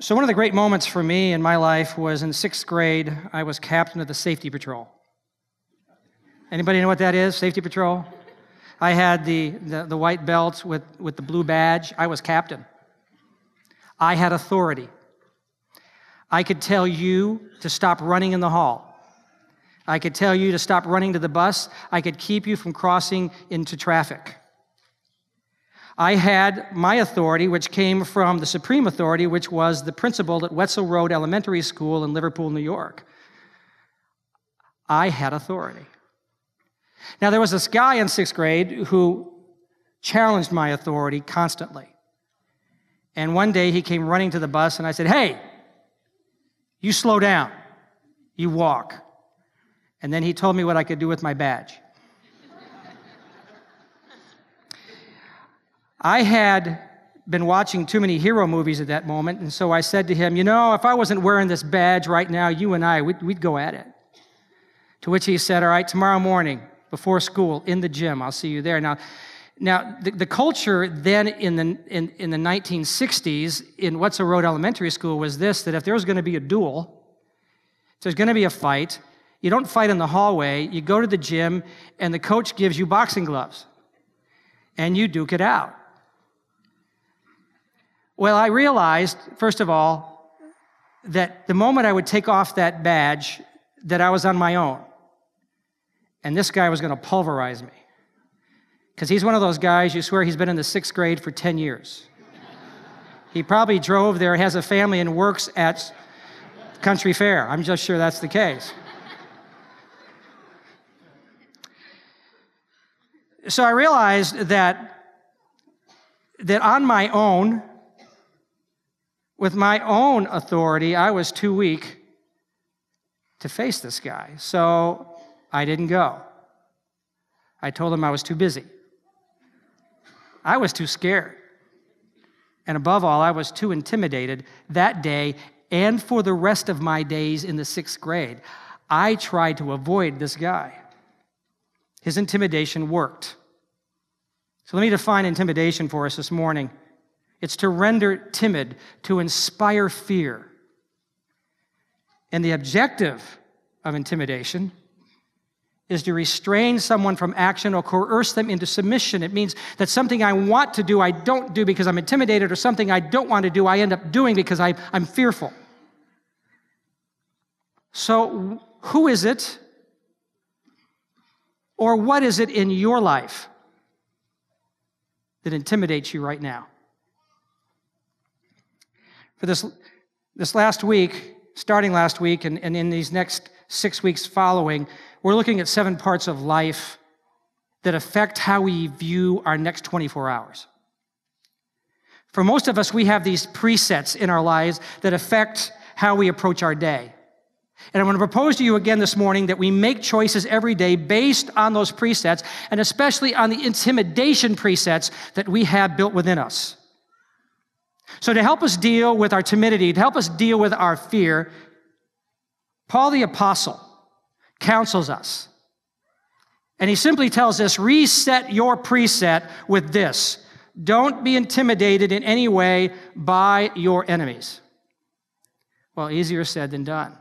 So, one of the great moments for me in my life was in sixth grade, I was captain of the safety patrol. Anybody know what that is, safety patrol? I had the, the, the white belt with, with the blue badge. I was captain. I had authority. I could tell you to stop running in the hall. I could tell you to stop running to the bus. I could keep you from crossing into traffic. I had my authority, which came from the supreme authority, which was the principal at Wetzel Road Elementary School in Liverpool, New York. I had authority. Now, there was this guy in sixth grade who challenged my authority constantly. And one day he came running to the bus, and I said, Hey, you slow down, you walk. And then he told me what I could do with my badge. I had been watching too many hero movies at that moment, and so I said to him, You know, if I wasn't wearing this badge right now, you and I, we'd, we'd go at it. To which he said, All right, tomorrow morning, before school, in the gym, I'll see you there. Now, now the, the culture then in the, in, in the 1960s in Wetzel Road Elementary School was this that if there was going to be a duel, if there's going to be a fight, you don't fight in the hallway, you go to the gym, and the coach gives you boxing gloves, and you duke it out. Well, I realized, first of all, that the moment I would take off that badge, that I was on my own. And this guy was going to pulverize me. Because he's one of those guys, you swear he's been in the sixth grade for 10 years. he probably drove there, has a family, and works at Country Fair. I'm just sure that's the case. So I realized that, that on my own, with my own authority, I was too weak to face this guy. So I didn't go. I told him I was too busy. I was too scared. And above all, I was too intimidated that day and for the rest of my days in the sixth grade. I tried to avoid this guy. His intimidation worked. So let me define intimidation for us this morning. It's to render timid, to inspire fear. And the objective of intimidation is to restrain someone from action or coerce them into submission. It means that something I want to do, I don't do because I'm intimidated, or something I don't want to do, I end up doing because I, I'm fearful. So, who is it, or what is it in your life that intimidates you right now? For this, this last week, starting last week, and, and in these next six weeks following, we're looking at seven parts of life that affect how we view our next 24 hours. For most of us, we have these presets in our lives that affect how we approach our day. And I'm going to propose to you again this morning that we make choices every day based on those presets, and especially on the intimidation presets that we have built within us. So, to help us deal with our timidity, to help us deal with our fear, Paul the Apostle counsels us. And he simply tells us reset your preset with this don't be intimidated in any way by your enemies. Well, easier said than done.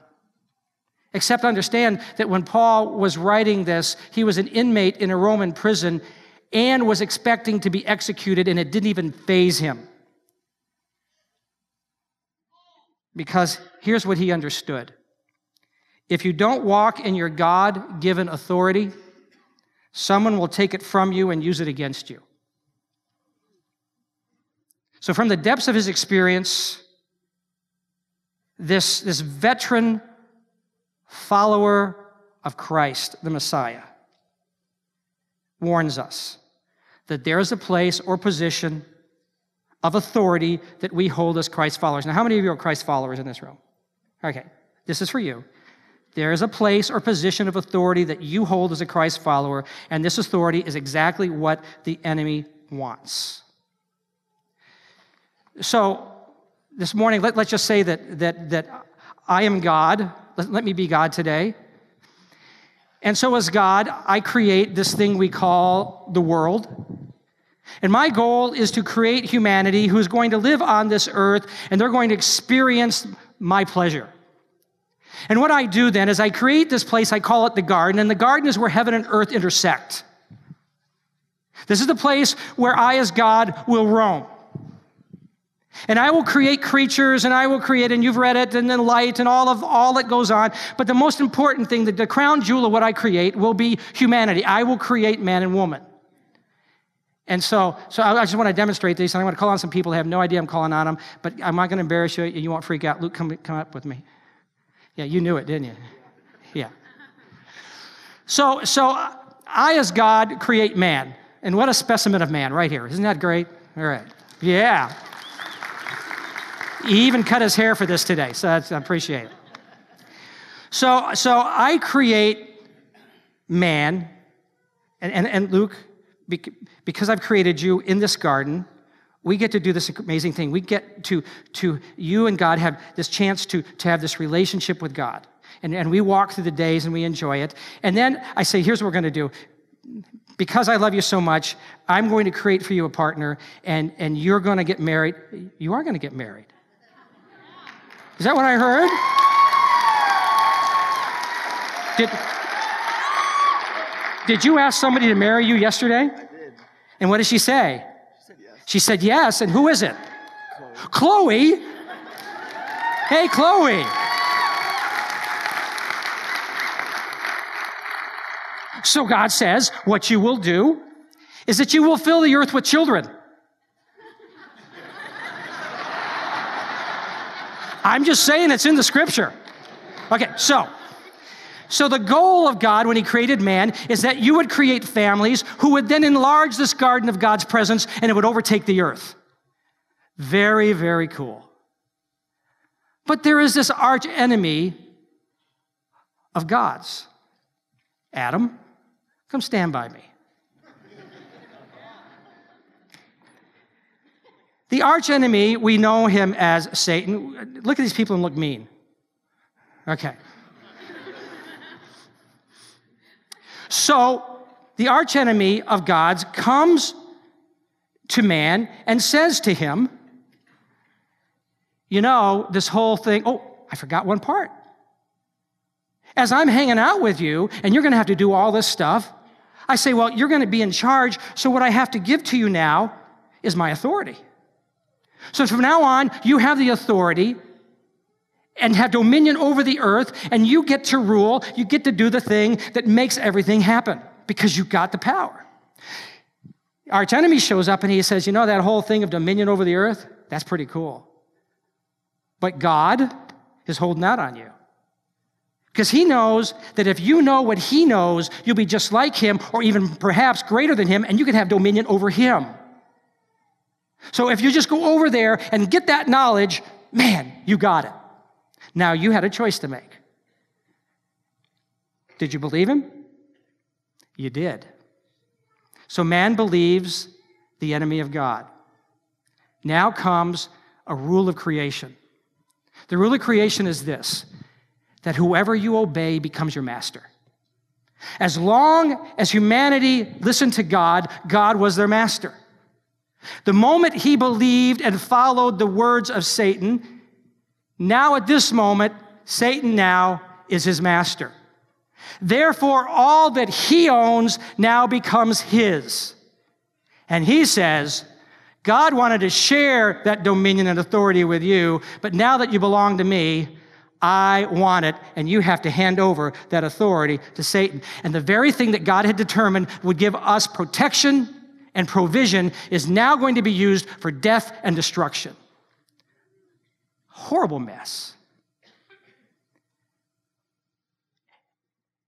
Except understand that when Paul was writing this, he was an inmate in a Roman prison and was expecting to be executed, and it didn't even faze him. Because here's what he understood if you don't walk in your God given authority, someone will take it from you and use it against you. So, from the depths of his experience, this, this veteran follower of Christ, the Messiah, warns us that there is a place or position of authority that we hold as Christ followers. Now, how many of you are Christ followers in this room? Okay, this is for you. There is a place or position of authority that you hold as a Christ follower, and this authority is exactly what the enemy wants. So, this morning, let, us just say that, that, that I am God. Let, let me be God today. And so, as God, I create this thing we call the world. And my goal is to create humanity who's going to live on this earth and they're going to experience my pleasure. And what I do then is I create this place, I call it the garden, and the garden is where heaven and earth intersect. This is the place where I, as God, will roam. And I will create creatures and I will create, and you've read it, and then light and all of all that goes on. But the most important thing, the, the crown jewel of what I create will be humanity. I will create man and woman. And so, so I just want to demonstrate this, and I want to call on some people who have no idea I'm calling on them, but I'm not going to embarrass you. You won't freak out. Luke, come, come up with me. Yeah, you knew it, didn't you? Yeah. So, so I, as God, create man. And what a specimen of man right here. Isn't that great? All right. Yeah. He even cut his hair for this today, so I appreciate it. So, so I create man, and, and, and Luke, because I've created you in this garden, we get to do this amazing thing. We get to, to you and God have this chance to, to have this relationship with God. And, and we walk through the days and we enjoy it. And then I say, here's what we're going to do. Because I love you so much, I'm going to create for you a partner, and, and you're going to get married. You are going to get married. Is that what I heard? Did, did you ask somebody to marry you yesterday? I did. And what did she say? She said yes. She said yes. And who is it? Chloe. Chloe? Hey, Chloe. So God says, what you will do is that you will fill the earth with children. I'm just saying it's in the scripture. Okay, so so the goal of God when he created man is that you would create families who would then enlarge this garden of God's presence and it would overtake the earth. Very, very cool. But there is this arch enemy of God's. Adam, come stand by me. The arch enemy, we know him as Satan. Look at these people and look mean. Okay. So, the archenemy of God's comes to man and says to him, You know, this whole thing, oh, I forgot one part. As I'm hanging out with you and you're going to have to do all this stuff, I say, Well, you're going to be in charge, so what I have to give to you now is my authority. So from now on, you have the authority and have dominion over the earth, and you get to rule. You get to do the thing that makes everything happen because you've got the power. Arch enemy shows up and he says, You know, that whole thing of dominion over the earth? That's pretty cool. But God is holding out on you. Because he knows that if you know what he knows, you'll be just like him, or even perhaps greater than him, and you can have dominion over him. So if you just go over there and get that knowledge, man, you got it. Now you had a choice to make. Did you believe him? You did. So man believes the enemy of God. Now comes a rule of creation. The rule of creation is this that whoever you obey becomes your master. As long as humanity listened to God, God was their master. The moment he believed and followed the words of Satan, now at this moment, Satan now is his master. Therefore, all that he owns now becomes his. And he says, God wanted to share that dominion and authority with you, but now that you belong to me, I want it, and you have to hand over that authority to Satan. And the very thing that God had determined would give us protection and provision is now going to be used for death and destruction. Horrible mess.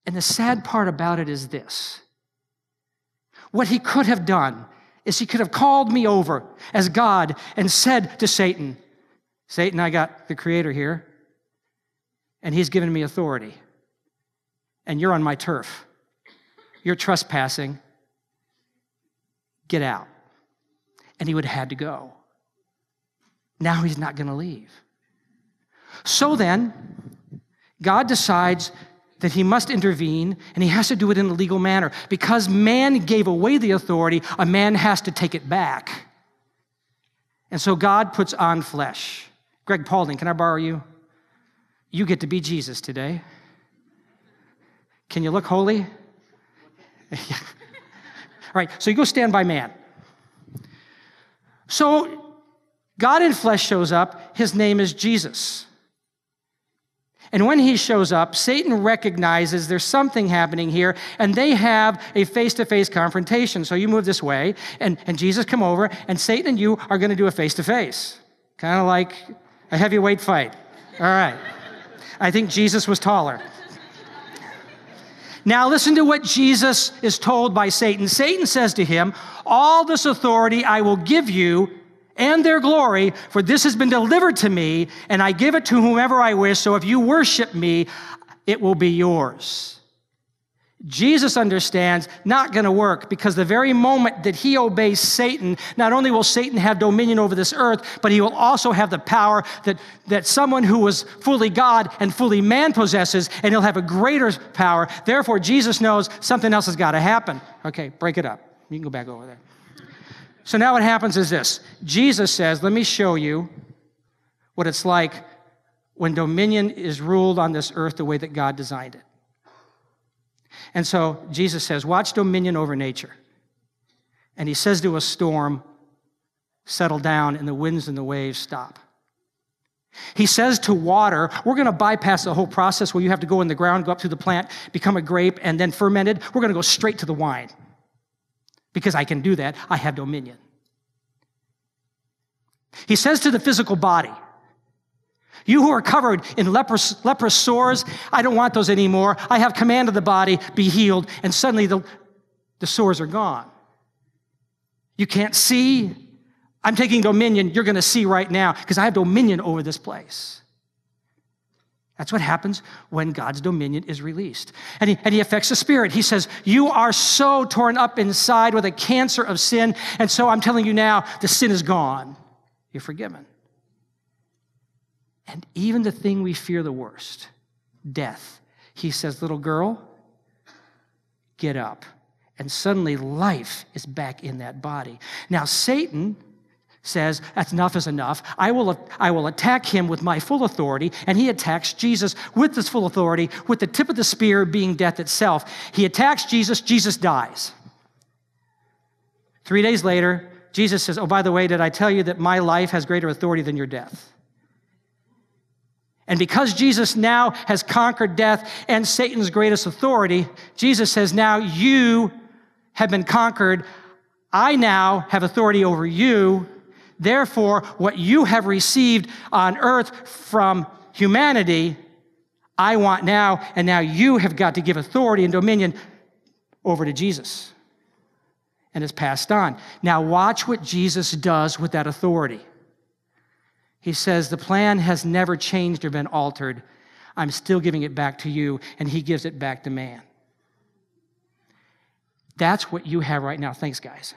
And the sad part about it is this what he could have done is he could have called me over as God and said to Satan, Satan, I got the creator here, and he's given me authority, and you're on my turf. You're trespassing Get out. And he would have had to go. Now he's not going to leave. So then, God decides that he must intervene and he has to do it in a legal manner. Because man gave away the authority, a man has to take it back. And so God puts on flesh. Greg Paulding, can I borrow you? You get to be Jesus today. Can you look holy? All right, so you go stand by man. So God in flesh shows up. His name is Jesus. And when he shows up, Satan recognizes there's something happening here, and they have a face to face confrontation. So you move this way, and, and Jesus come over, and Satan and you are going to do a face to face. Kind of like a heavyweight fight. All right. I think Jesus was taller. Now, listen to what Jesus is told by Satan. Satan says to him, All this authority I will give you and their glory, for this has been delivered to me, and I give it to whomever I wish. So if you worship me, it will be yours. Jesus understands not going to work because the very moment that he obeys Satan, not only will Satan have dominion over this earth, but he will also have the power that, that someone who was fully God and fully man possesses, and he'll have a greater power. Therefore, Jesus knows something else has got to happen. Okay, break it up. You can go back over there. So now what happens is this Jesus says, Let me show you what it's like when dominion is ruled on this earth the way that God designed it. And so Jesus says, Watch dominion over nature. And he says to a storm, Settle down, and the winds and the waves stop. He says to water, We're going to bypass the whole process where you have to go in the ground, go up through the plant, become a grape, and then fermented. We're going to go straight to the wine. Because I can do that, I have dominion. He says to the physical body, you who are covered in leprous, leprous sores, I don't want those anymore. I have command of the body, be healed. And suddenly the, the sores are gone. You can't see. I'm taking dominion. You're going to see right now because I have dominion over this place. That's what happens when God's dominion is released. And he, and he affects the spirit. He says, You are so torn up inside with a cancer of sin. And so I'm telling you now, the sin is gone. You're forgiven. And even the thing we fear the worst, death, he says, Little girl, get up. And suddenly life is back in that body. Now, Satan says, That's enough is enough. I will, I will attack him with my full authority. And he attacks Jesus with this full authority, with the tip of the spear being death itself. He attacks Jesus, Jesus dies. Three days later, Jesus says, Oh, by the way, did I tell you that my life has greater authority than your death? And because Jesus now has conquered death and Satan's greatest authority, Jesus says, Now you have been conquered. I now have authority over you. Therefore, what you have received on earth from humanity, I want now, and now you have got to give authority and dominion over to Jesus. And it's passed on. Now, watch what Jesus does with that authority. He says, The plan has never changed or been altered. I'm still giving it back to you, and he gives it back to man. That's what you have right now. Thanks, guys.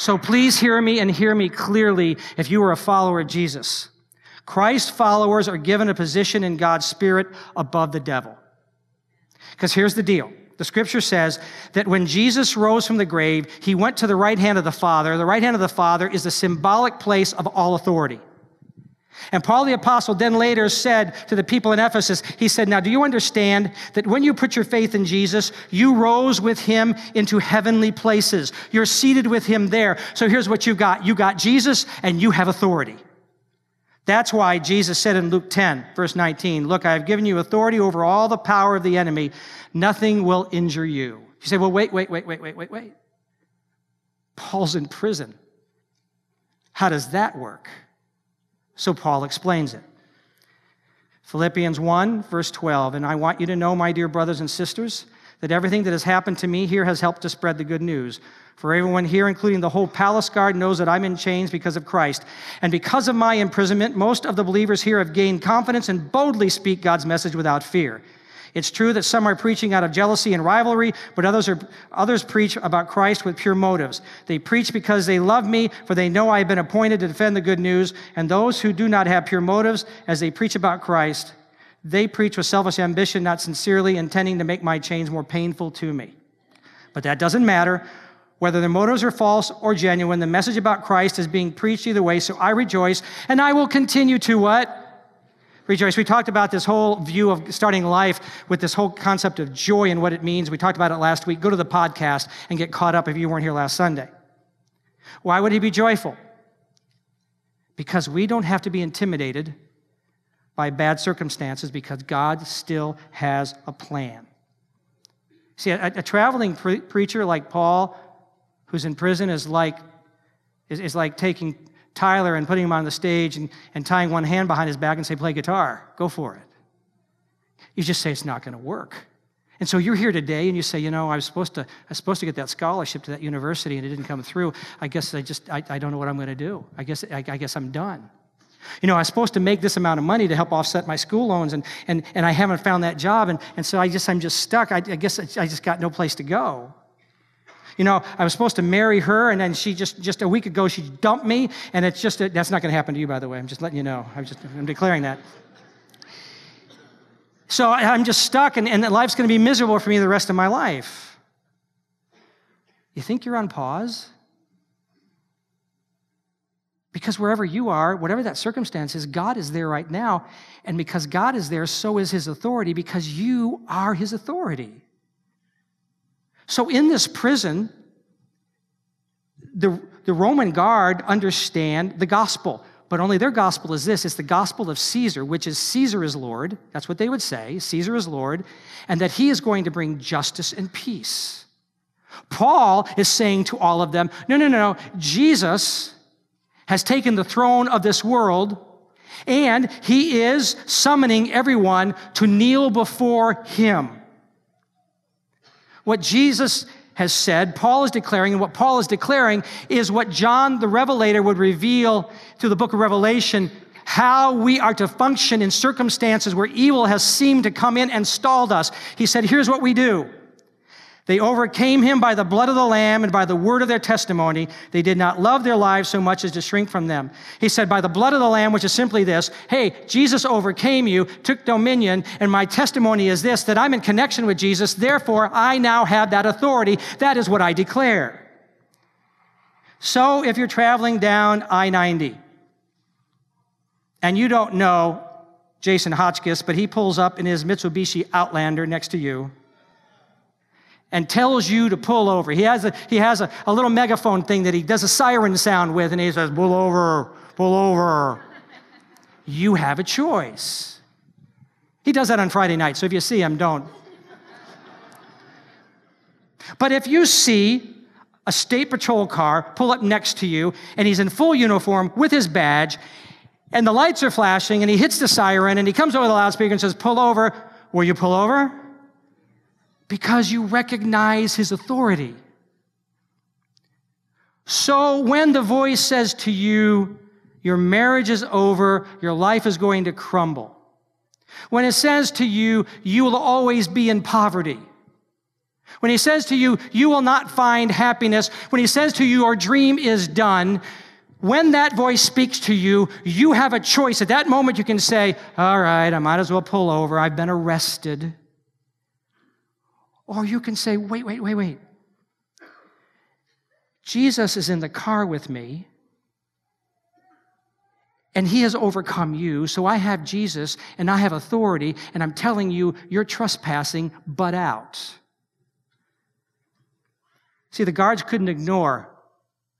So please hear me and hear me clearly if you are a follower of Jesus. Christ followers are given a position in God's Spirit above the devil. Because here's the deal the scripture says that when Jesus rose from the grave, he went to the right hand of the Father. The right hand of the Father is the symbolic place of all authority. And Paul the Apostle then later said to the people in Ephesus, he said, Now, do you understand that when you put your faith in Jesus, you rose with him into heavenly places? You're seated with him there. So here's what you got you got Jesus, and you have authority. That's why Jesus said in Luke 10, verse 19, Look, I have given you authority over all the power of the enemy. Nothing will injure you. You say, Well, wait, wait, wait, wait, wait, wait, wait. Paul's in prison. How does that work? So Paul explains it. Philippians 1, verse 12. And I want you to know, my dear brothers and sisters, that everything that has happened to me here has helped to spread the good news. For everyone here, including the whole palace guard, knows that I'm in chains because of Christ. And because of my imprisonment, most of the believers here have gained confidence and boldly speak God's message without fear. It's true that some are preaching out of jealousy and rivalry, but others, are, others preach about Christ with pure motives. They preach because they love me, for they know I have been appointed to defend the good news. And those who do not have pure motives, as they preach about Christ, they preach with selfish ambition, not sincerely intending to make my chains more painful to me. But that doesn't matter. Whether their motives are false or genuine, the message about Christ is being preached either way, so I rejoice, and I will continue to what? Rejoice. We talked about this whole view of starting life with this whole concept of joy and what it means. We talked about it last week. Go to the podcast and get caught up if you weren't here last Sunday. Why would he be joyful? Because we don't have to be intimidated by bad circumstances because God still has a plan. See, a, a traveling pre- preacher like Paul, who's in prison, is like, is, is like taking Tyler and putting him on the stage and, and tying one hand behind his back and say, play guitar, go for it. You just say it's not going to work. And so you're here today and you say, you know, I was supposed to, I was supposed to get that scholarship to that university and it didn't come through. I guess I just, I, I don't know what I'm going to do. I guess, I, I guess I'm done. You know, I was supposed to make this amount of money to help offset my school loans, and, and, and I haven't found that job, and, and so I just, I'm just stuck. I, I guess I just got no place to go. You know, I was supposed to marry her, and then she just, just a week ago, she dumped me, and it's just, that's not going to happen to you, by the way. I'm just letting you know. I'm just, I'm declaring that. So I'm just stuck, and, and life's going to be miserable for me the rest of my life. You think you're on pause? Because wherever you are, whatever that circumstance is, God is there right now. And because God is there, so is his authority, because you are his authority. So in this prison, the, the Roman guard understand the gospel, but only their gospel is this it's the gospel of Caesar, which is Caesar is Lord. That's what they would say Caesar is Lord, and that he is going to bring justice and peace. Paul is saying to all of them, no, no, no, no. Jesus has taken the throne of this world, and he is summoning everyone to kneel before him. What Jesus has said, Paul is declaring, and what Paul is declaring is what John the Revelator would reveal through the book of Revelation how we are to function in circumstances where evil has seemed to come in and stalled us. He said, Here's what we do. They overcame him by the blood of the Lamb and by the word of their testimony. They did not love their lives so much as to shrink from them. He said, By the blood of the Lamb, which is simply this hey, Jesus overcame you, took dominion, and my testimony is this that I'm in connection with Jesus. Therefore, I now have that authority. That is what I declare. So if you're traveling down I 90 and you don't know Jason Hotchkiss, but he pulls up in his Mitsubishi Outlander next to you and tells you to pull over. He has, a, he has a, a little megaphone thing that he does a siren sound with, and he says, Pull over, pull over. you have a choice. He does that on Friday night, so if you see him, don't. But if you see a state patrol car pull up next to you, and he's in full uniform with his badge, and the lights are flashing, and he hits the siren, and he comes over the loudspeaker and says, Pull over. Will you pull over? Because you recognize his authority. So when the voice says to you, your marriage is over, your life is going to crumble. When it says to you, you will always be in poverty. When he says to you, you will not find happiness. When he says to you, your dream is done. When that voice speaks to you, you have a choice. At that moment, you can say, All right, I might as well pull over. I've been arrested. Or you can say, wait, wait, wait, wait. Jesus is in the car with me, and he has overcome you, so I have Jesus and I have authority, and I'm telling you, you're trespassing, but out. See, the guards couldn't ignore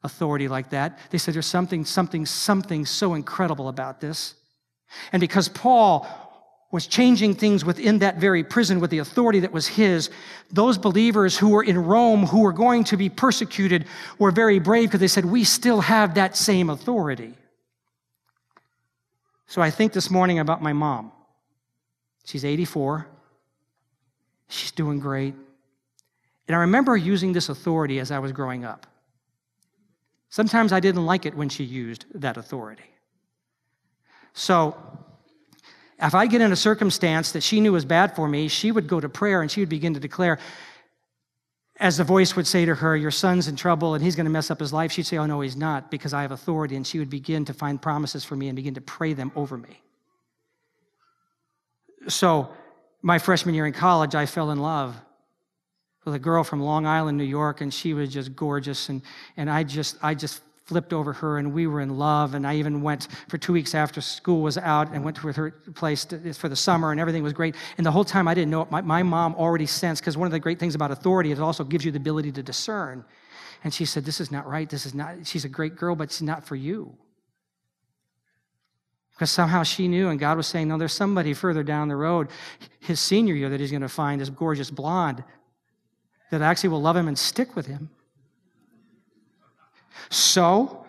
authority like that. They said, There's something, something, something so incredible about this. And because Paul was changing things within that very prison with the authority that was his. Those believers who were in Rome, who were going to be persecuted, were very brave because they said, We still have that same authority. So I think this morning about my mom. She's 84, she's doing great. And I remember using this authority as I was growing up. Sometimes I didn't like it when she used that authority. So If I get in a circumstance that she knew was bad for me, she would go to prayer and she would begin to declare, as the voice would say to her, Your son's in trouble and he's going to mess up his life, she'd say, Oh, no, he's not, because I have authority. And she would begin to find promises for me and begin to pray them over me. So, my freshman year in college, I fell in love with a girl from Long Island, New York, and she was just gorgeous. And, and I just, I just flipped over her and we were in love. And I even went for two weeks after school was out and went to her place for the summer and everything was great. And the whole time I didn't know it. My, my mom already sensed, because one of the great things about authority is it also gives you the ability to discern. And she said, This is not right. This is not, she's a great girl, but she's not for you. Because somehow she knew, and God was saying, No, there's somebody further down the road, his senior year, that he's going to find this gorgeous blonde that actually will love him and stick with him. So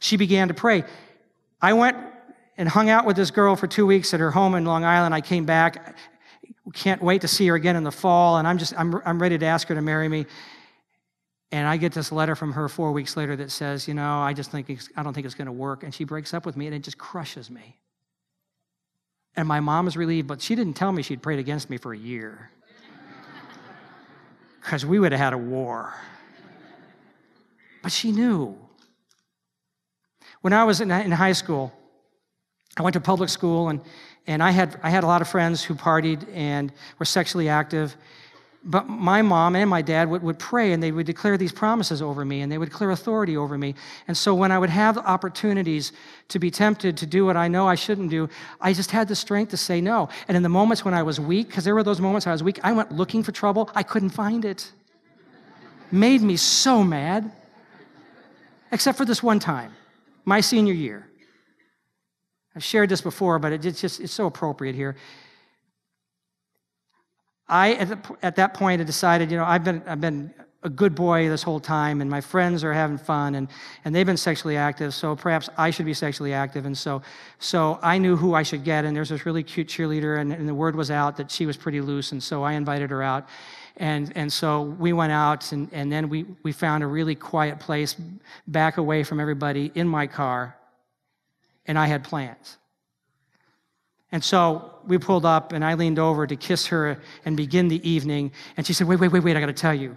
she began to pray. I went and hung out with this girl for two weeks at her home in Long Island. I came back. Can't wait to see her again in the fall. And I'm just, I'm, I'm ready to ask her to marry me. And I get this letter from her four weeks later that says, you know, I just think, I don't think it's going to work. And she breaks up with me and it just crushes me. And my mom is relieved, but she didn't tell me she'd prayed against me for a year. Because we would have had a war. But she knew. When I was in, high school, I went to public school and, and I, had, I had a lot of friends who partied and were sexually active. But my mom and my dad would, would pray and they would declare these promises over me and they would declare authority over me. And so when I would have opportunities to be tempted to do what I know I shouldn't do, I just had the strength to say no. And in the moments when I was weak, because there were those moments I was weak, I went looking for trouble. I couldn't find it. Made me so mad except for this one time, my senior year. I've shared this before, but it's just it's so appropriate here. I at, the, at that point had decided, you know, I've been I've been a good boy this whole time, and my friends are having fun, and and they've been sexually active, so perhaps I should be sexually active, and so so I knew who I should get, and there's this really cute cheerleader, and, and the word was out that she was pretty loose, and so I invited her out, and, and so we went out, and, and then we, we found a really quiet place back away from everybody in my car, and I had plans. And so we pulled up, and I leaned over to kiss her and begin the evening. And she said, Wait, wait, wait, wait, I got to tell you.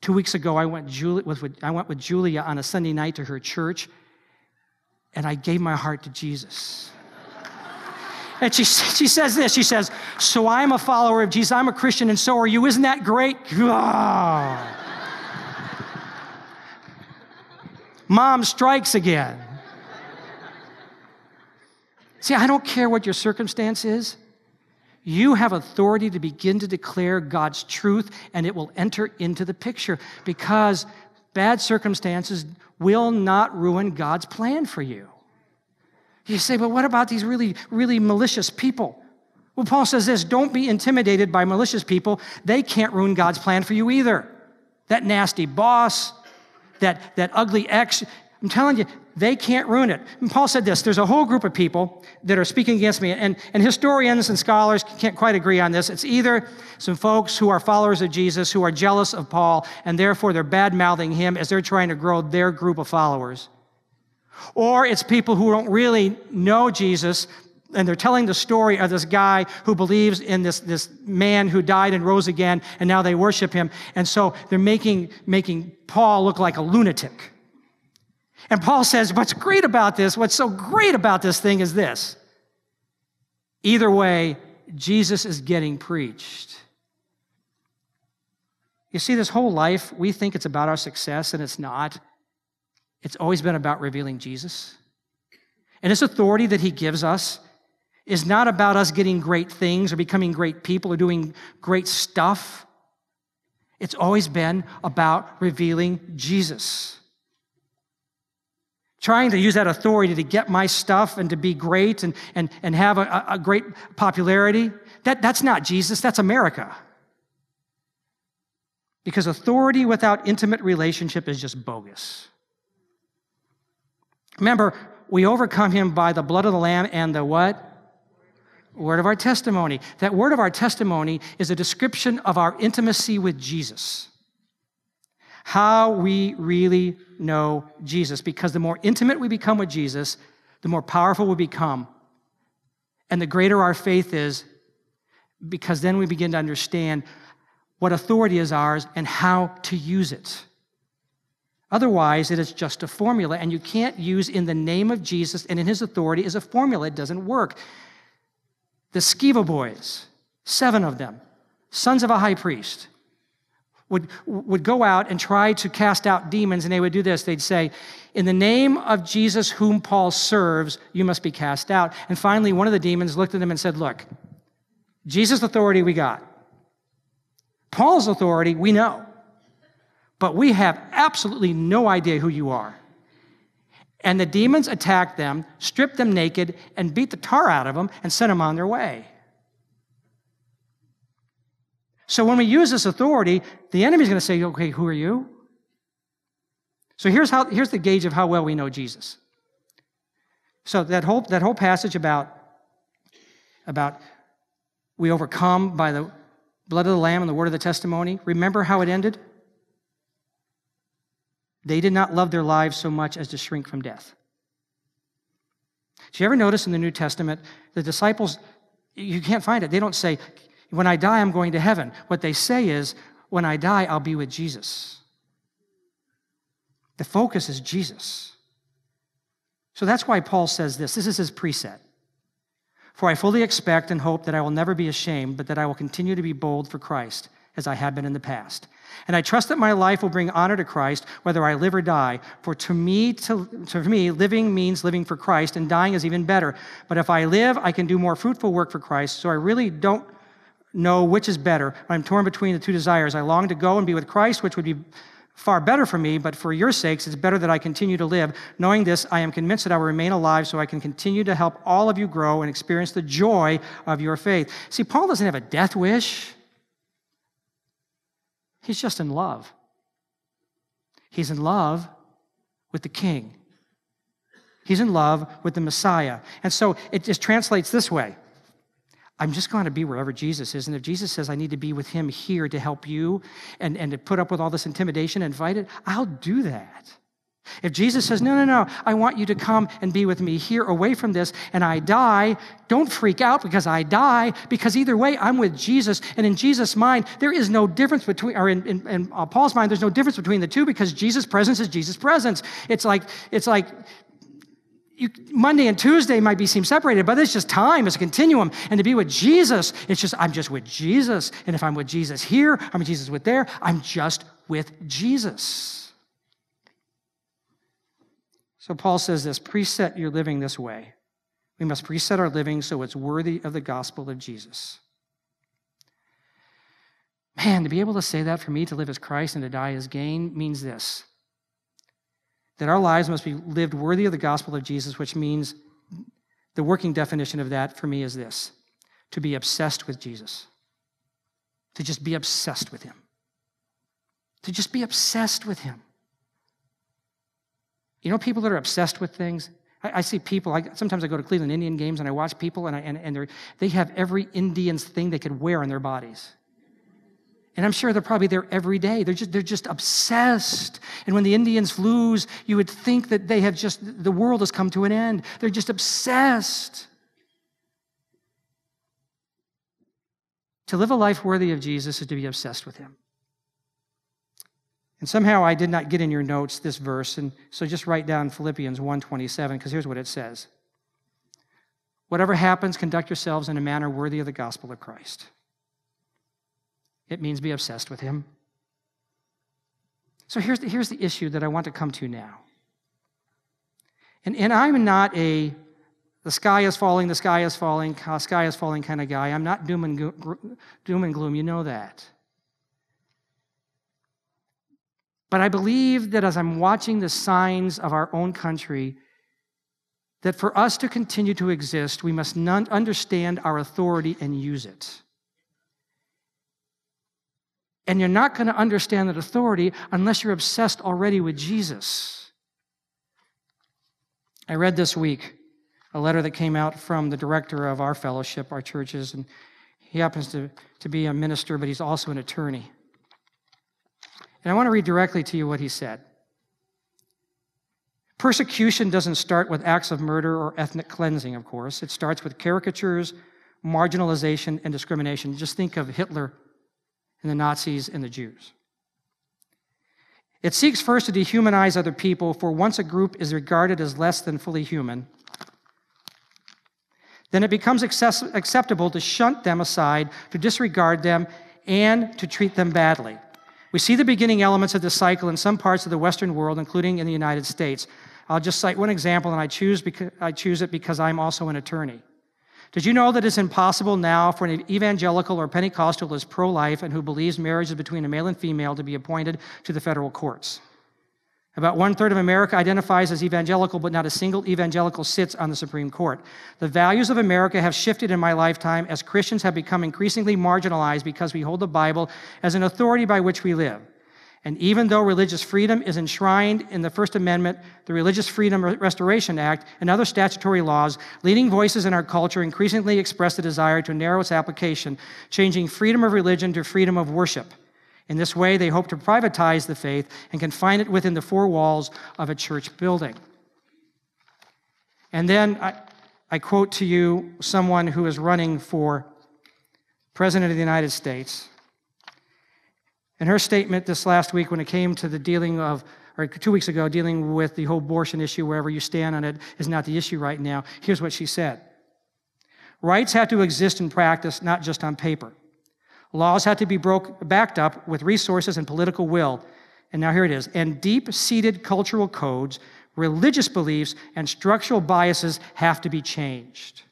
Two weeks ago, I went, Julie, with, I went with Julia on a Sunday night to her church, and I gave my heart to Jesus. And she, she says this She says, So I'm a follower of Jesus, I'm a Christian, and so are you. Isn't that great? Mom strikes again. See, I don't care what your circumstance is. You have authority to begin to declare God's truth, and it will enter into the picture because bad circumstances will not ruin God's plan for you. You say, but what about these really, really malicious people? Well, Paul says this don't be intimidated by malicious people. They can't ruin God's plan for you either. That nasty boss, that, that ugly ex, I'm telling you, they can't ruin it. And Paul said this there's a whole group of people that are speaking against me, and, and historians and scholars can't quite agree on this. It's either some folks who are followers of Jesus who are jealous of Paul, and therefore they're bad mouthing him as they're trying to grow their group of followers. Or it's people who don't really know Jesus and they're telling the story of this guy who believes in this, this man who died and rose again, and now they worship him. And so they're making, making Paul look like a lunatic. And Paul says, What's great about this, what's so great about this thing is this. Either way, Jesus is getting preached. You see, this whole life, we think it's about our success, and it's not. It's always been about revealing Jesus. And this authority that he gives us is not about us getting great things or becoming great people or doing great stuff. It's always been about revealing Jesus. Trying to use that authority to get my stuff and to be great and, and, and have a, a great popularity, that, that's not Jesus, that's America. Because authority without intimate relationship is just bogus. Remember, we overcome him by the blood of the Lamb and the what? Word of our testimony. That word of our testimony is a description of our intimacy with Jesus. How we really know Jesus. Because the more intimate we become with Jesus, the more powerful we become And the greater our faith is, because then we begin to understand what authority is ours and how to use it. Otherwise, it is just a formula, and you can't use in the name of Jesus and in his authority as a formula. It doesn't work. The Sceva boys, seven of them, sons of a high priest, would, would go out and try to cast out demons, and they would do this. They'd say, In the name of Jesus, whom Paul serves, you must be cast out. And finally, one of the demons looked at them and said, Look, Jesus' authority we got. Paul's authority we know. But we have absolutely no idea who you are. And the demons attacked them, stripped them naked, and beat the tar out of them and sent them on their way. So when we use this authority, the enemy's going to say, okay, who are you? So here's, how, here's the gauge of how well we know Jesus. So that whole, that whole passage about, about we overcome by the blood of the Lamb and the word of the testimony, remember how it ended? They did not love their lives so much as to shrink from death. Did you ever notice in the New Testament, the disciples, you can't find it. They don't say, when I die, I'm going to heaven. What they say is, when I die, I'll be with Jesus. The focus is Jesus. So that's why Paul says this. This is his preset. For I fully expect and hope that I will never be ashamed, but that I will continue to be bold for Christ, as I have been in the past. And I trust that my life will bring honor to Christ, whether I live or die. For to me, to, to me, living means living for Christ, and dying is even better. But if I live, I can do more fruitful work for Christ. So I really don't know which is better. I'm torn between the two desires. I long to go and be with Christ, which would be far better for me, but for your sakes, it's better that I continue to live. Knowing this, I am convinced that I will remain alive so I can continue to help all of you grow and experience the joy of your faith. See, Paul doesn't have a death wish, he's just in love. He's in love with the king. He's in love with the Messiah. And so it just translates this way I'm just going to be wherever Jesus is. And if Jesus says I need to be with him here to help you and, and to put up with all this intimidation and fight it, I'll do that. If Jesus says, No, no, no, I want you to come and be with me here away from this, and I die, don't freak out because I die, because either way, I'm with Jesus. And in Jesus' mind, there is no difference between, or in, in, in uh, Paul's mind, there's no difference between the two because Jesus' presence is Jesus' presence. It's like, it's like you, Monday and Tuesday might be seem separated, but it's just time, it's a continuum. And to be with Jesus, it's just, I'm just with Jesus. And if I'm with Jesus here, I'm with Jesus with there, I'm just with Jesus. So Paul says this preset your living this way. We must preset our living so it's worthy of the gospel of Jesus. Man, to be able to say that for me to live as Christ and to die as gain means this that our lives must be lived worthy of the gospel of Jesus, which means the working definition of that for me is this to be obsessed with Jesus, to just be obsessed with him, to just be obsessed with him. You know, people that are obsessed with things, I, I see people, I, sometimes I go to Cleveland Indian games and I watch people and, I, and, and they have every Indian's thing they could wear on their bodies. And I'm sure they're probably there every day. They're just, they're just obsessed. And when the Indians lose, you would think that they have just, the world has come to an end. They're just obsessed. To live a life worthy of Jesus is to be obsessed with him. And somehow I did not get in your notes this verse, and so just write down Philippians 1:27 because here's what it says. Whatever happens, conduct yourselves in a manner worthy of the gospel of Christ. It means be obsessed with Him. So here's the, here's the issue that I want to come to now. And, and I'm not a the sky is falling, the sky is falling, the sky is falling kind of guy. I'm not doom and, gloom, doom and gloom. You know that. But I believe that as I'm watching the signs of our own country, that for us to continue to exist, we must understand our authority and use it. And you're not going to understand that authority unless you're obsessed already with Jesus. I read this week a letter that came out from the director of our fellowship, our churches, and he happens to, to be a minister, but he's also an attorney. And I want to read directly to you what he said. Persecution doesn't start with acts of murder or ethnic cleansing, of course. It starts with caricatures, marginalization, and discrimination. Just think of Hitler and the Nazis and the Jews. It seeks first to dehumanize other people, for once a group is regarded as less than fully human, then it becomes acceptable to shunt them aside, to disregard them, and to treat them badly. We see the beginning elements of this cycle in some parts of the Western world, including in the United States. I'll just cite one example, and I choose, because, I choose it because I'm also an attorney. Did you know that it's impossible now for an evangelical or Pentecostal who is pro life and who believes marriage is between a male and female to be appointed to the federal courts? About one third of America identifies as evangelical, but not a single evangelical sits on the Supreme Court. The values of America have shifted in my lifetime as Christians have become increasingly marginalized because we hold the Bible as an authority by which we live. And even though religious freedom is enshrined in the First Amendment, the Religious Freedom Restoration Act, and other statutory laws, leading voices in our culture increasingly express the desire to narrow its application, changing freedom of religion to freedom of worship. In this way, they hope to privatize the faith and confine it within the four walls of a church building. And then I, I quote to you someone who is running for President of the United States. In her statement this last week, when it came to the dealing of, or two weeks ago, dealing with the whole abortion issue, wherever you stand on it is not the issue right now, here's what she said Rights have to exist in practice, not just on paper. Laws had to be broke, backed up with resources and political will. And now here it is. And deep seated cultural codes, religious beliefs, and structural biases have to be changed.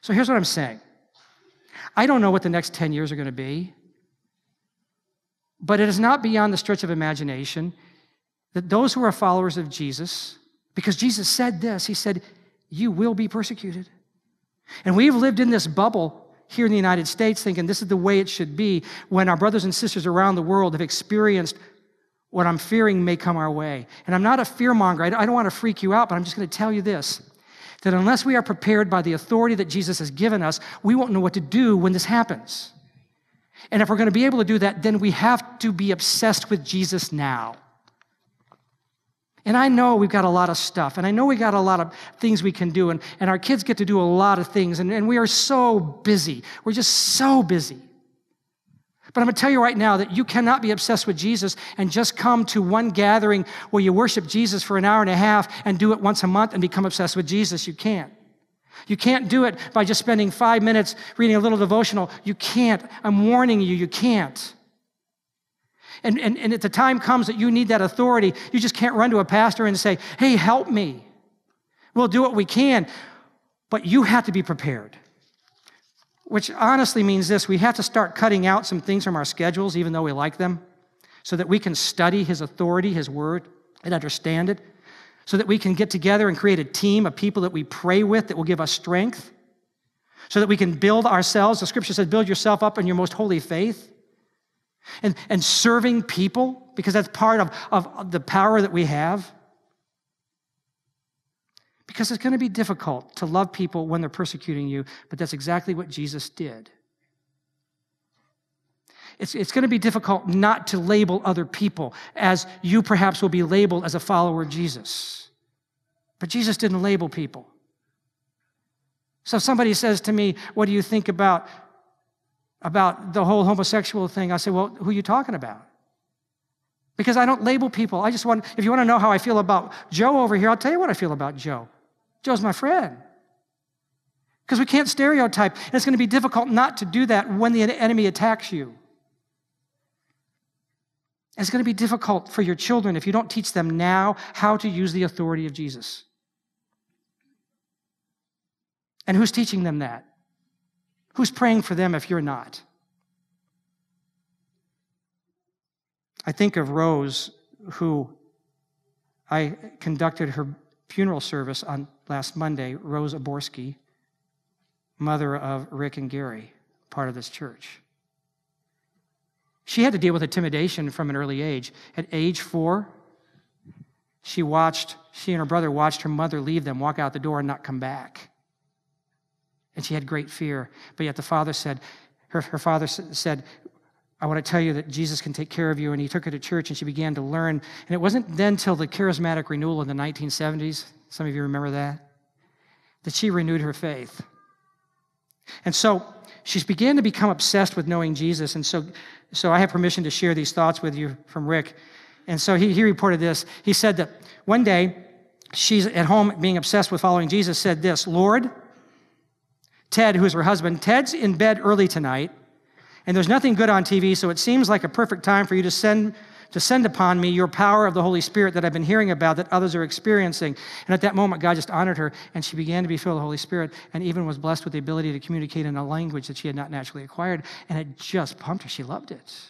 So here's what I'm saying I don't know what the next 10 years are going to be, but it is not beyond the stretch of imagination that those who are followers of Jesus, because Jesus said this, He said, You will be persecuted. And we've lived in this bubble here in the United States thinking this is the way it should be when our brothers and sisters around the world have experienced what I'm fearing may come our way. And I'm not a fearmonger. I don't want to freak you out, but I'm just going to tell you this that unless we are prepared by the authority that Jesus has given us, we won't know what to do when this happens. And if we're going to be able to do that, then we have to be obsessed with Jesus now. And I know we've got a lot of stuff, and I know we got a lot of things we can do, and, and our kids get to do a lot of things, and, and we are so busy. We're just so busy. But I'm going to tell you right now that you cannot be obsessed with Jesus and just come to one gathering where you worship Jesus for an hour and a half and do it once a month and become obsessed with Jesus. You can't. You can't do it by just spending five minutes reading a little devotional. You can't. I'm warning you, you can't. And, and, and at the time comes that you need that authority, you just can't run to a pastor and say, hey, help me. We'll do what we can, but you have to be prepared. Which honestly means this we have to start cutting out some things from our schedules, even though we like them, so that we can study His authority, His word, and understand it, so that we can get together and create a team of people that we pray with that will give us strength, so that we can build ourselves. The scripture says, build yourself up in your most holy faith and, and serving people, because that's part of, of the power that we have. Because it's going to be difficult to love people when they're persecuting you, but that's exactly what Jesus did. It's, it's going to be difficult not to label other people as you perhaps will be labeled as a follower of Jesus. But Jesus didn't label people. So if somebody says to me, What do you think about about the whole homosexual thing, I say, well, who are you talking about? Because I don't label people. I just want, if you want to know how I feel about Joe over here, I'll tell you what I feel about Joe. Joe's my friend. Because we can't stereotype. And it's going to be difficult not to do that when the enemy attacks you. It's going to be difficult for your children if you don't teach them now how to use the authority of Jesus. And who's teaching them that? Who's praying for them if you're not? I think of Rose, who I conducted her funeral service on last Monday, Rose Aborski, mother of Rick and Gary, part of this church. She had to deal with intimidation from an early age. At age four, she watched, she and her brother watched her mother leave them, walk out the door, and not come back and she had great fear. But yet the father said, her, her father said, I want to tell you that Jesus can take care of you. And he took her to church and she began to learn. And it wasn't then till the charismatic renewal in the 1970s, some of you remember that, that she renewed her faith. And so she began to become obsessed with knowing Jesus. And so, so I have permission to share these thoughts with you from Rick. And so he, he reported this. He said that one day she's at home being obsessed with following Jesus, said this Lord, Ted, who is her husband, Ted's in bed early tonight and there's nothing good on TV, so it seems like a perfect time for you to send to send upon me your power of the Holy Spirit that I've been hearing about that others are experiencing. And at that moment, God just honored her, and she began to be filled with the Holy Spirit, and even was blessed with the ability to communicate in a language that she had not naturally acquired. And it just pumped her. She loved it.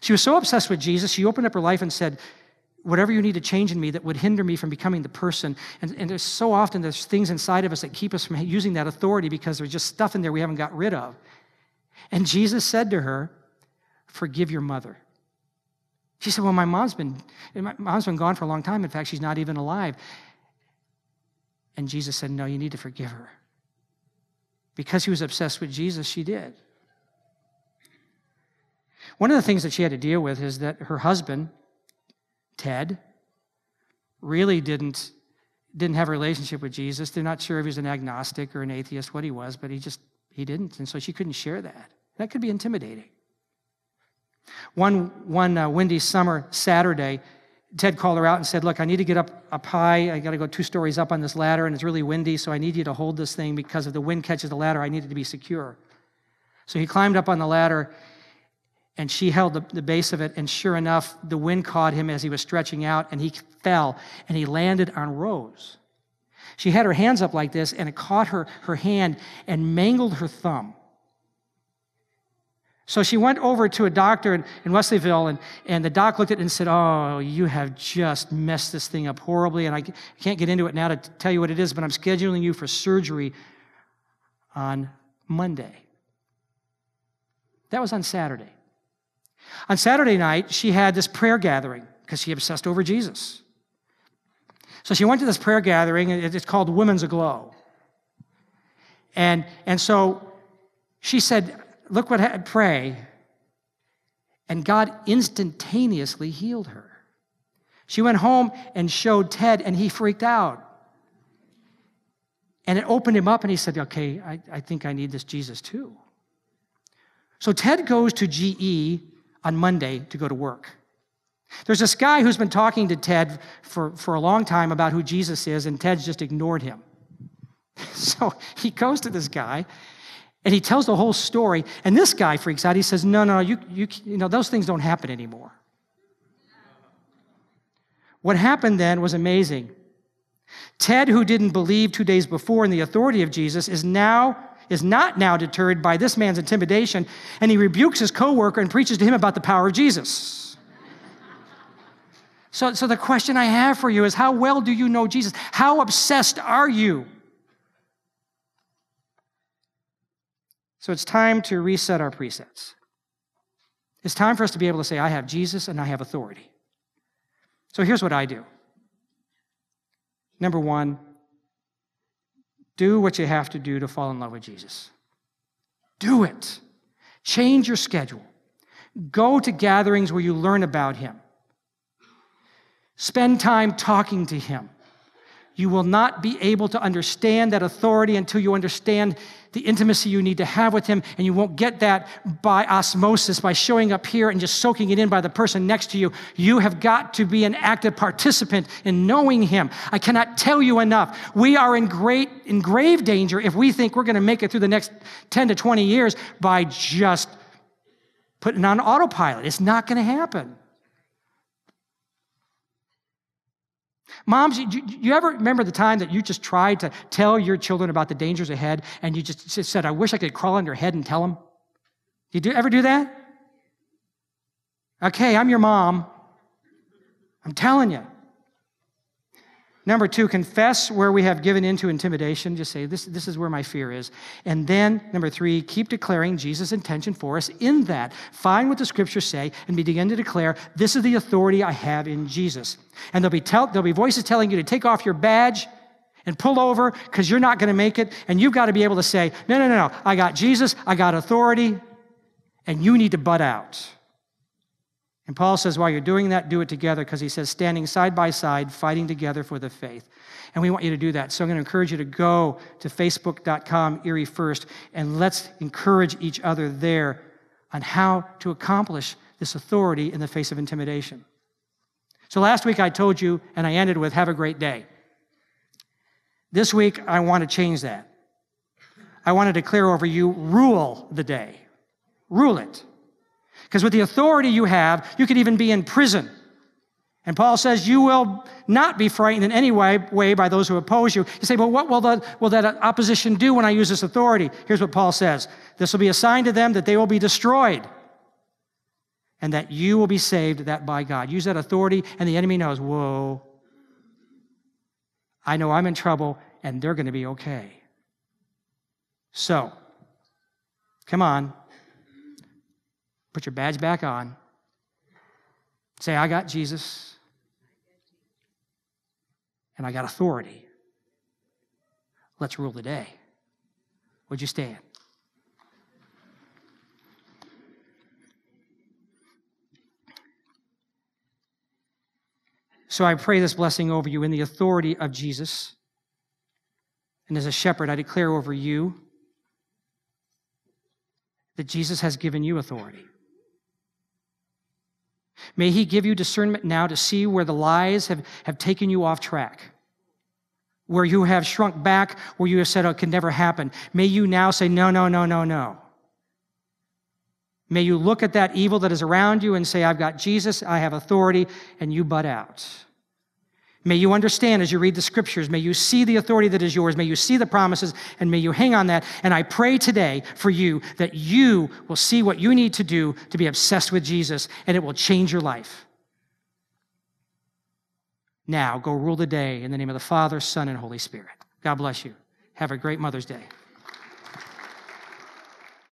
She was so obsessed with Jesus, she opened up her life and said, Whatever you need to change in me that would hinder me from becoming the person. And, and there's so often there's things inside of us that keep us from using that authority because there's just stuff in there we haven't got rid of. And Jesus said to her, Forgive your mother. She said, Well, my mom's been, my mom's been gone for a long time. In fact, she's not even alive. And Jesus said, No, you need to forgive her. Because he was obsessed with Jesus, she did. One of the things that she had to deal with is that her husband, Ted, really didn't, didn't have a relationship with Jesus. They're not sure if he was an agnostic or an atheist, what he was, but he just he didn't, and so she couldn't share that. That could be intimidating. One, one uh, windy summer Saturday, Ted called her out and said, Look, I need to get up, up high. I got to go two stories up on this ladder, and it's really windy, so I need you to hold this thing because if the wind catches the ladder, I need it to be secure. So he climbed up on the ladder, and she held the, the base of it, and sure enough, the wind caught him as he was stretching out, and he fell, and he landed on Rose. She had her hands up like this, and it caught her, her hand and mangled her thumb. So she went over to a doctor in, in Wesleyville, and, and the doc looked at it and said, Oh, you have just messed this thing up horribly. And I can't get into it now to tell you what it is, but I'm scheduling you for surgery on Monday. That was on Saturday. On Saturday night, she had this prayer gathering because she obsessed over Jesus. So she went to this prayer gathering, it's called Women's Aglow. And, and so she said, Look what I pray. And God instantaneously healed her. She went home and showed Ted, and he freaked out. And it opened him up, and he said, Okay, I, I think I need this Jesus too. So Ted goes to GE on Monday to go to work. There's this guy who's been talking to Ted for, for a long time about who Jesus is, and Ted's just ignored him. So he goes to this guy and he tells the whole story, and this guy freaks out. He says, No, no, you, you, you know, those things don't happen anymore. What happened then was amazing. Ted, who didn't believe two days before in the authority of Jesus, is now is not now deterred by this man's intimidation, and he rebukes his coworker and preaches to him about the power of Jesus. So, so the question I have for you is how well do you know Jesus? How obsessed are you? So it's time to reset our presets. It's time for us to be able to say, I have Jesus and I have authority. So here's what I do. Number one, do what you have to do to fall in love with Jesus. Do it. Change your schedule. Go to gatherings where you learn about him. Spend time talking to him. You will not be able to understand that authority until you understand the intimacy you need to have with him, and you won't get that by osmosis, by showing up here and just soaking it in by the person next to you. You have got to be an active participant in knowing him. I cannot tell you enough. We are in great, in grave danger if we think we're going to make it through the next 10 to 20 years by just putting on autopilot. It's not going to happen. Moms, you, you ever remember the time that you just tried to tell your children about the dangers ahead and you just said, I wish I could crawl on your head and tell them? You do, ever do that? Okay, I'm your mom. I'm telling you. Number two, confess where we have given into intimidation. Just say, this, this is where my fear is. And then, number three, keep declaring Jesus' intention for us in that. Find what the scriptures say and begin to declare, this is the authority I have in Jesus. And there'll be, tell, there'll be voices telling you to take off your badge and pull over because you're not going to make it. And you've got to be able to say, no, no, no, no. I got Jesus, I got authority, And you need to butt out. And Paul says, while you're doing that, do it together because he says, standing side by side, fighting together for the faith. And we want you to do that. So I'm going to encourage you to go to facebook.com, Erie First, and let's encourage each other there on how to accomplish this authority in the face of intimidation. So last week I told you, and I ended with, have a great day. This week I want to change that. I want to declare over you, rule the day. Rule it. Because with the authority you have, you could even be in prison. And Paul says, You will not be frightened in any way, way by those who oppose you. You say, Well, what will, the, will that opposition do when I use this authority? Here's what Paul says This will be a sign to them that they will be destroyed and that you will be saved that by God. Use that authority, and the enemy knows, Whoa, I know I'm in trouble, and they're going to be okay. So, come on, put your badge back on. Say, I got Jesus and I got authority. Let's rule the day. Would you stand? So I pray this blessing over you in the authority of Jesus. And as a shepherd, I declare over you that Jesus has given you authority. May He give you discernment now to see where the lies have, have taken you off track, where you have shrunk back, where you have said, oh, it can never happen. May you now say, no, no, no, no, no. May you look at that evil that is around you and say, I've got Jesus, I have authority, and you butt out. May you understand as you read the scriptures. May you see the authority that is yours. May you see the promises and may you hang on that. And I pray today for you that you will see what you need to do to be obsessed with Jesus and it will change your life. Now, go rule the day in the name of the Father, Son, and Holy Spirit. God bless you. Have a great Mother's Day.